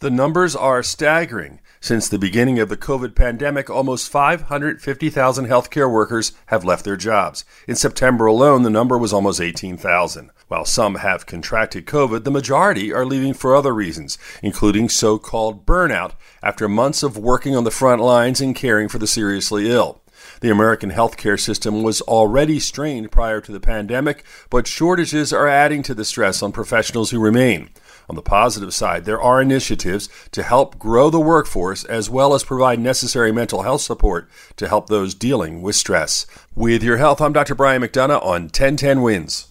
The numbers are staggering. Since the beginning of the COVID pandemic, almost 550,000 healthcare workers have left their jobs. In September alone, the number was almost 18,000. While some have contracted COVID, the majority are leaving for other reasons, including so called burnout after months of working on the front lines and caring for the seriously ill. The American healthcare system was already strained prior to the pandemic, but shortages are adding to the stress on professionals who remain. On the positive side, there are initiatives to help grow the workforce as well as provide necessary mental health support to help those dealing with stress. With your health, I'm Dr. Brian McDonough on 1010 Wins.